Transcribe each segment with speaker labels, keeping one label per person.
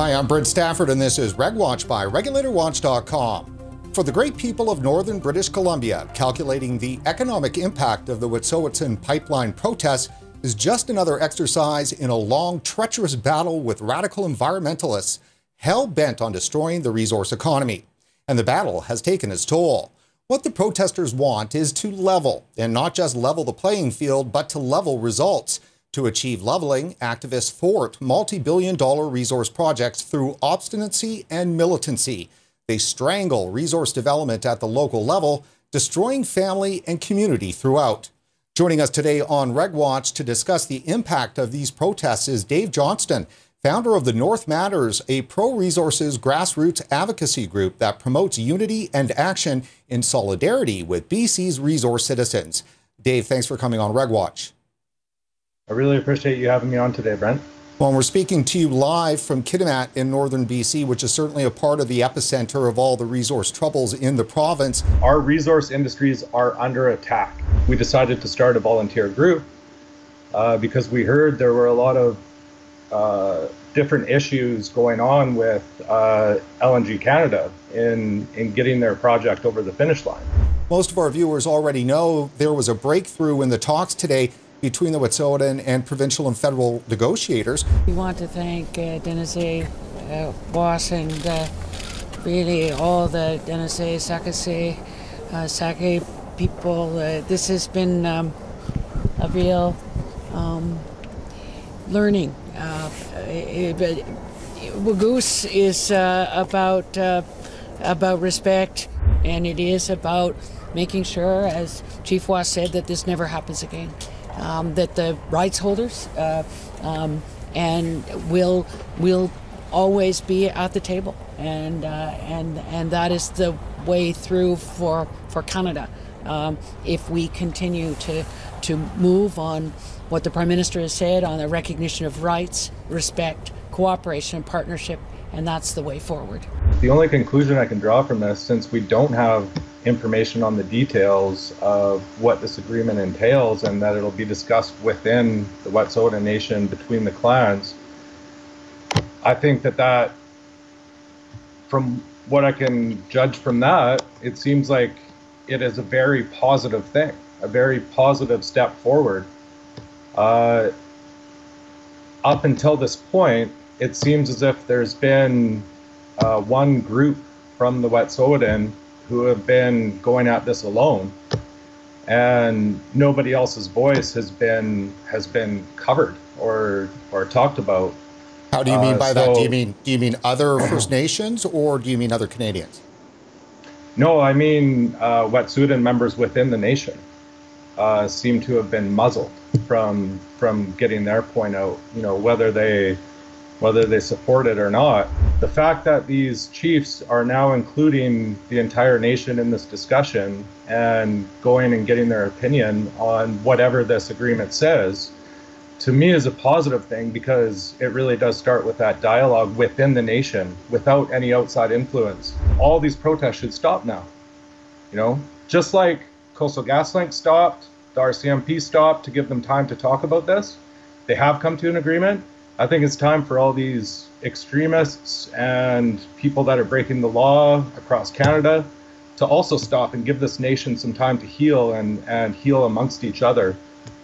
Speaker 1: Hi, I'm Brent Stafford, and this is RegWatch by RegulatorWatch.com. For the great people of northern British Columbia, calculating the economic impact of the Wet'suwet'en pipeline protests is just another exercise in a long, treacherous battle with radical environmentalists hell bent on destroying the resource economy. And the battle has taken its toll. What the protesters want is to level, and not just level the playing field, but to level results. To achieve leveling, activists thwart multi billion dollar resource projects through obstinacy and militancy. They strangle resource development at the local level, destroying family and community throughout. Joining us today on RegWatch to discuss the impact of these protests is Dave Johnston, founder of the North Matters, a pro resources grassroots advocacy group that promotes unity and action in solidarity with BC's resource citizens. Dave, thanks for coming on RegWatch.
Speaker 2: I really appreciate you having me on today, Brent.
Speaker 1: Well, we're speaking to you live from Kitimat in northern BC, which is certainly a part of the epicenter of all the resource troubles in the province.
Speaker 2: Our resource industries are under attack. We decided to start a volunteer group uh, because we heard there were a lot of uh, different issues going on with uh, LNG Canada in, in getting their project over the finish line.
Speaker 1: Most of our viewers already know there was a breakthrough in the talks today between the Wet'suwet'en and provincial and federal negotiators.
Speaker 3: We want to thank uh, Denise uh, and uh, really all the Denise Sakase, uh, Sake people. Uh, this has been um, a real um, learning. Uh, Wagoose is uh, about uh, about respect, and it is about making sure, as Chief Woos said, that this never happens again um, that the rights holders uh, um, and will will always be at the table, and uh, and and that is the way through for for Canada. Um, if we continue to to move on what the Prime Minister has said on the recognition of rights, respect, cooperation, and partnership, and that's the way forward.
Speaker 2: The only conclusion I can draw from this, since we don't have information on the details of what this agreement entails and that it'll be discussed within the Wet'suwet'en Nation between the clans. I think that that, from what I can judge from that, it seems like it is a very positive thing, a very positive step forward. Uh, up until this point, it seems as if there's been uh, one group from the Wet'suwet'en who have been going at this alone, and nobody else's voice has been has been covered or or talked about.
Speaker 1: How do you mean by uh, so, that? Do you mean do you mean other First Nations or do you mean other Canadians?
Speaker 2: No, I mean uh, Wet'suwet'en members within the nation uh, seem to have been muzzled from from getting their point out. You know whether they whether they support it or not. The fact that these chiefs are now including the entire nation in this discussion and going and getting their opinion on whatever this agreement says, to me is a positive thing because it really does start with that dialogue within the nation without any outside influence. All these protests should stop now. You know, just like Coastal GasLink stopped, the RCMP stopped to give them time to talk about this. They have come to an agreement I think it's time for all these extremists and people that are breaking the law across Canada to also stop and give this nation some time to heal and, and heal amongst each other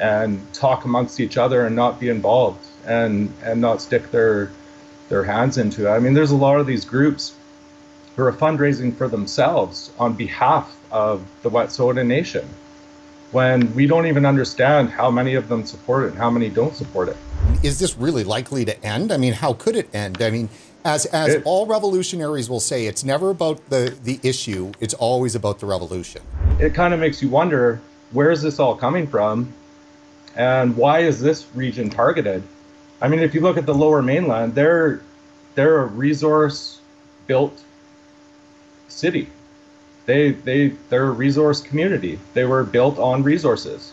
Speaker 2: and talk amongst each other and not be involved and, and not stick their their hands into it. I mean, there's a lot of these groups who are fundraising for themselves on behalf of the Wet'suwet'en Nation when we don't even understand how many of them support it and how many don't support it
Speaker 1: is this really likely to end? I mean, how could it end? I mean, as as it, all revolutionaries will say, it's never about the the issue; it's always about the revolution.
Speaker 2: It kind of makes you wonder where is this all coming from, and why is this region targeted? I mean, if you look at the Lower Mainland, they're they're a resource built city. They they they're a resource community. They were built on resources.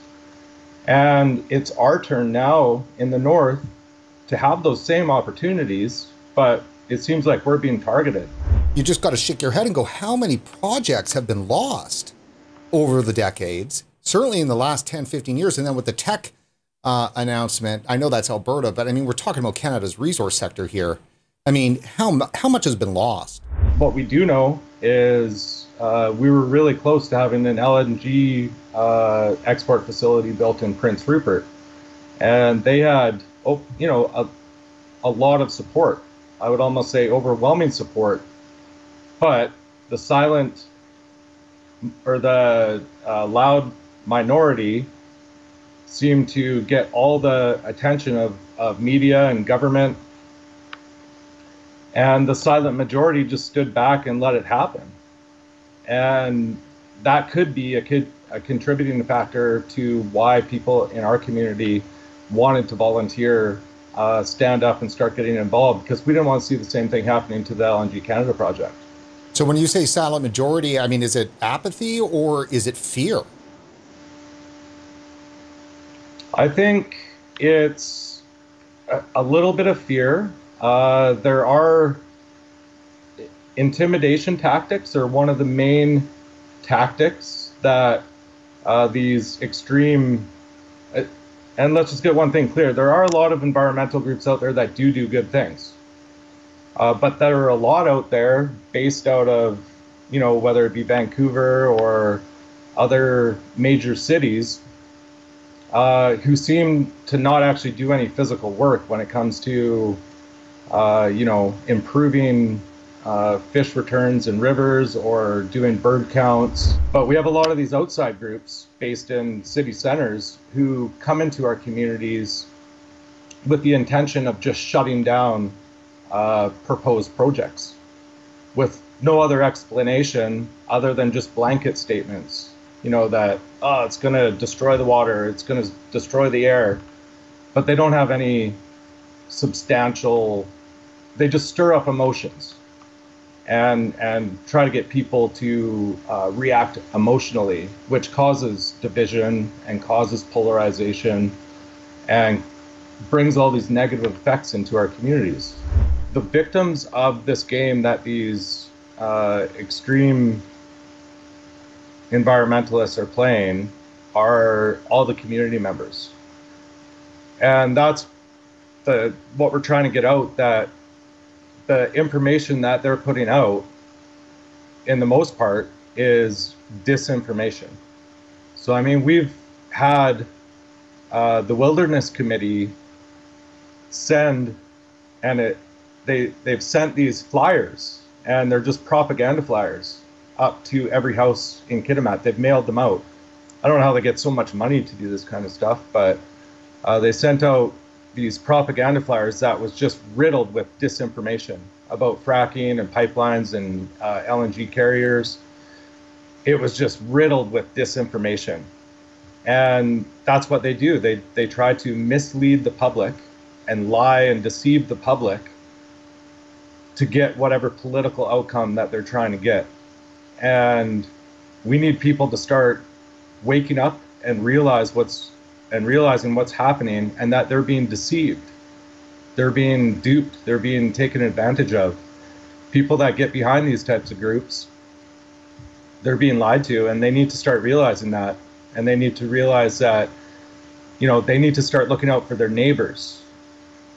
Speaker 2: And it's our turn now in the North to have those same opportunities, but it seems like we're being targeted.
Speaker 1: You just got to shake your head and go, how many projects have been lost over the decades? Certainly in the last 10, 15 years. And then with the Teck uh, announcement, I know that's Alberta, but I mean, we're talking about Canada's resource sector here. I mean, how how much has been lost?
Speaker 2: What we do know is uh, we were really close to having an LNG uh, export facility built in Prince Rupert, and they had, oh, you know, a, a lot of support. I would almost say overwhelming support, but the silent or the uh, loud minority seemed to get all the attention of, of media and government and the silent majority just stood back and let it happen. And that could be a, a contributing factor to why people in our community wanted to volunteer, uh, stand up, and start getting involved because we didn't want to see the same thing happening to the LNG Canada project.
Speaker 1: So, when you say silent majority, I mean, is it apathy or is it fear?
Speaker 2: I think it's a, a little bit of fear. Uh, there are intimidation tactics are one of the main tactics that uh, these extreme uh, and let's just get one thing clear. There are a lot of environmental groups out there that do do good things uh, but there are a lot out there based out of you know whether it be vancouver or other major cities uh, who seem to not actually do any physical work when it comes to uh, you know, improving uh, fish returns in rivers or doing bird counts. But we have a lot of these outside groups based in city centers who come into our communities with the intention of just shutting down uh, proposed projects with no other explanation other than just blanket statements. You know, that, oh, it's going to destroy the water, it's going to destroy the air. But they don't have any substantial they just stir up emotions and and try to get people to uh, react emotionally, which causes division and causes polarization and brings all these negative effects into our communities. The victims of this game that these uh, extreme environmentalists are playing are all the community members, and that's the what we're trying to get out that the information that they're putting out, in the most part, is disinformation. So, I mean, we've had uh, the Wilderness Committee send, and it they they've sent these flyers, and they're just propaganda flyers up to every house in Kitimat. They've mailed them out. I don't know how they get so much money to do this kind of stuff, but uh, they sent out these propaganda flyers that was just riddled with disinformation about fracking and pipelines and uh, LNG carriers. It was just riddled with disinformation. And that's what they do. They, they try to mislead the public and lie and deceive the public to get whatever political outcome that they're trying to get. And we need people to start waking up and realize what's and realizing what's happening and that they're being deceived. They're being duped, they're being taken advantage of. People that get behind these types of groups, they're being lied to and they need to start realizing that and they need to realize that you know, they need to start looking out for their neighbors.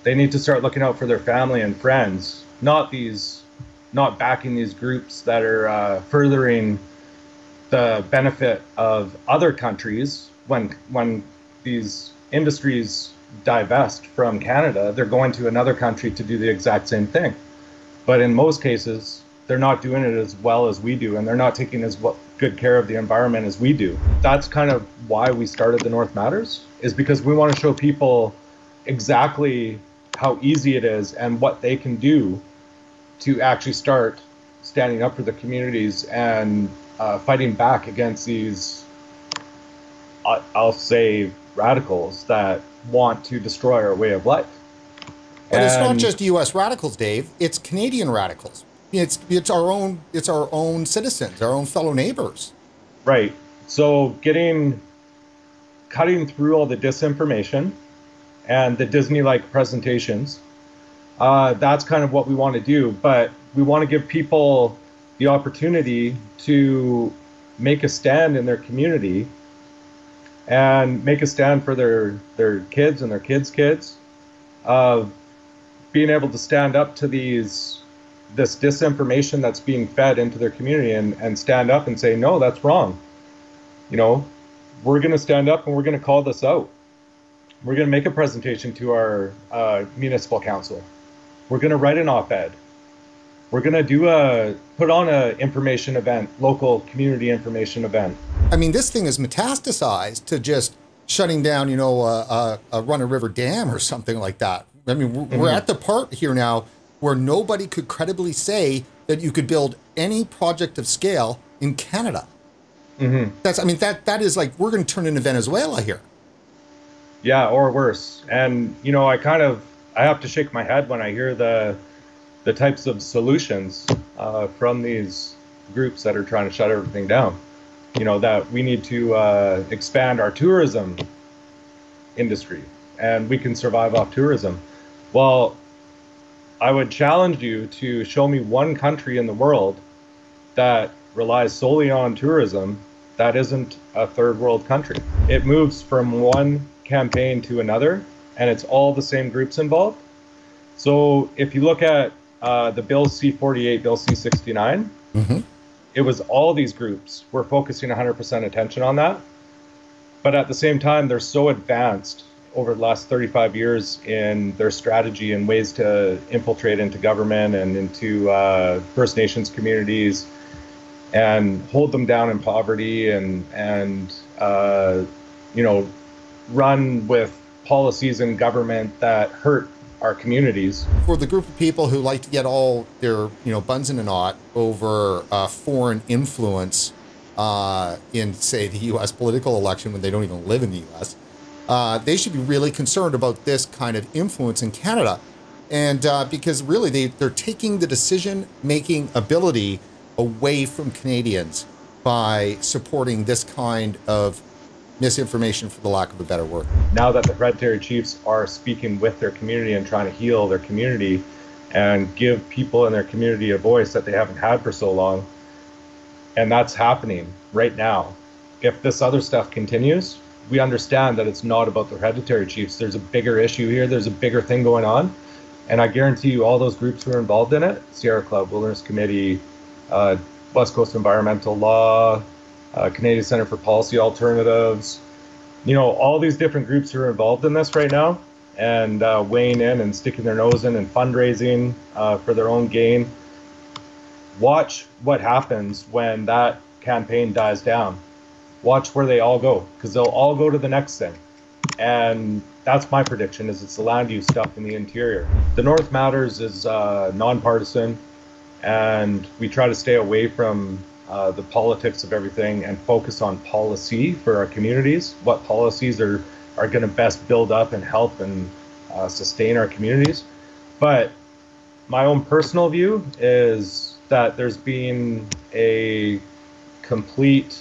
Speaker 2: They need to start looking out for their family and friends, not these not backing these groups that are uh, furthering the benefit of other countries when when these industries divest from Canada, they're going to another country to do the exact same thing. But in most cases, they're not doing it as well as we do, and they're not taking as good care of the environment as we do. That's kind of why we started the North Matters, is because we want to show people exactly how easy it is and what they can do to actually start standing up for the communities and uh, fighting back against these, I'll say, radicals that want to destroy our way of life.
Speaker 1: But and it's not just U.S. radicals, Dave. It's Canadian radicals. It's it's our own it's our own citizens, our own fellow neighbors.
Speaker 2: Right. So getting cutting through all the disinformation and the Disney-like presentations. Uh, that's kind of what we want to do, but we want to give people the opportunity to make a stand in their community and make a stand for their their kids and their kids' kids of being able to stand up to these this disinformation that's being fed into their community and, and stand up and say, no, that's wrong. You know, we're going to stand up and we're going to call this out. We're going to make a presentation to our uh, municipal council. We're going to write an op-ed. We're going to do a put on a information event, local community information event.
Speaker 1: I mean, this thing is metastasized to just shutting down, you know, a, a, a run-of-river Dam or something like that. I mean, we're, mm-hmm. we're at the part here now where nobody could credibly say that you could build any project of scale in Canada. Mm-hmm. That's, I mean, that that is like we're going to turn into Venezuela here.
Speaker 2: Yeah, or worse. And you know, I kind of I have to shake my head when I hear the the types of solutions uh, from these groups that are trying to shut everything down. You know that we need to uh, expand our tourism industry, and we can survive off tourism. Well, I would challenge you to show me one country in the world that relies solely on tourism that isn't a third world country. It moves from one campaign to another, and it's all the same groups involved. So if you look at uh, the Bill C 48, Bill C 69, mm-hmm. It was all these groups were focusing 100% attention on that. But at the same time, they're so advanced over the last 35 years in their strategy and ways to infiltrate into government and into uh, First Nations communities and hold them down in poverty and and uh, you know run with policies in government that hurt our communities.
Speaker 1: For the group of people who like to get all their you know buns in a knot over uh, foreign influence uh, in say the U.S. political election when they don't even live in the U.S uh, they should be really concerned about this kind of influence in Canada. And uh, because really they, they're taking the decision making ability away from Canadians by supporting this kind of misinformation, for the lack of a better word.
Speaker 2: Now that the hereditary chiefs are speaking with their community and trying to heal their community and give people in their community a voice that they haven't had for so long, and that's happening right now. If this other stuff continues, we understand that it's not about the hereditary chiefs. There's a bigger issue here. There's a bigger thing going on, and I guarantee you, all those groups who are involved in it, Sierra Club, Wilderness Committee, uh, West Coast Environmental Law, uh, Canadian Center for Policy Alternatives, you know, all these different groups who are involved in this right now and uh, weighing in and sticking their nose in and fundraising uh, for their own gain. Watch what happens when that campaign dies down watch where they all go because they'll all go to the next thing. And that's my prediction is it's the land use stuff in the interior. The North Matters is uh, nonpartisan and we try to stay away from uh, the politics of everything and focus on policy for our communities, what policies are, are going to best build up and help and uh, sustain our communities. But my own personal view is that there's been a complete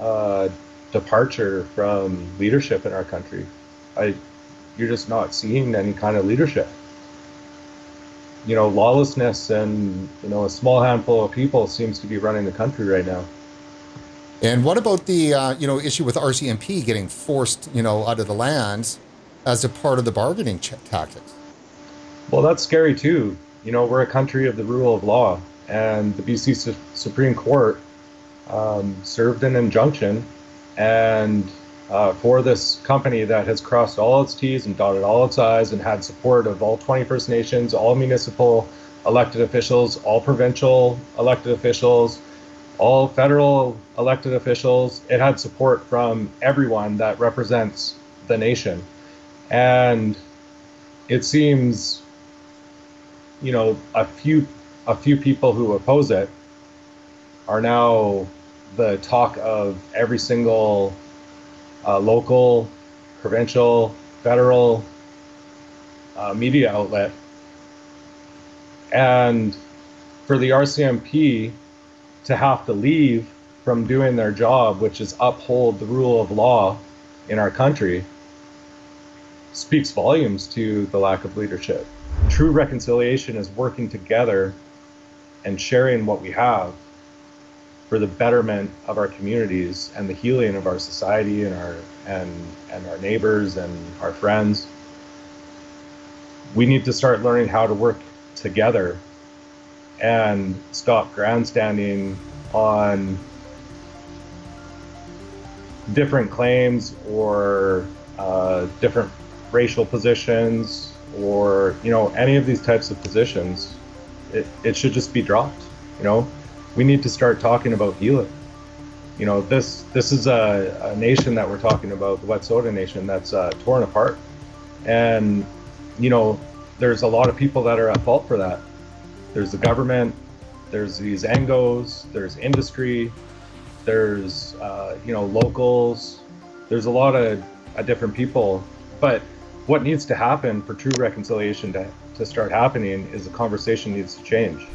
Speaker 2: uh, departure from leadership in our country. I, you're just not seeing any kind of leadership. You know, lawlessness and you know a small handful of people seems to be running the country right now.
Speaker 1: And what about the uh, you know issue with RCMP getting forced you know out of the lands as a part of the bargaining ch- tactics?
Speaker 2: Well, that's scary too. You know, we're a country of the rule of law, and the BC Su- Supreme Court um, served an injunction and uh, for this company that has crossed all its T's and dotted all its I's and had support of all 20 First Nations, all municipal elected officials, all provincial elected officials, all federal elected officials. It had support from everyone that represents the nation. And it seems, you know, a few a few people who oppose it are now the talk of every single uh, local, provincial, federal uh, media outlet. And for the RCMP to have to leave from doing their job, which is uphold the rule of law in our country, speaks volumes to the lack of leadership. True reconciliation is working together and sharing what we have for the betterment of our communities and the healing of our society and our and and our neighbors and our friends. we need to start learning how to work together and stop grandstanding on different claims or uh, different racial positions or you know any of these types of positions it, it should just be dropped you know we need to start talking about healing. You know this this is a, a nation that we're talking about the wet'suwet'en nation that's uh, torn apart. And you know there's a lot of people that are at fault for that. There's the government there's these NGOs there's industry there's uh, you know locals. There's a lot of uh, different people. But what needs to happen for true reconciliation to, to start happening is the conversation needs to change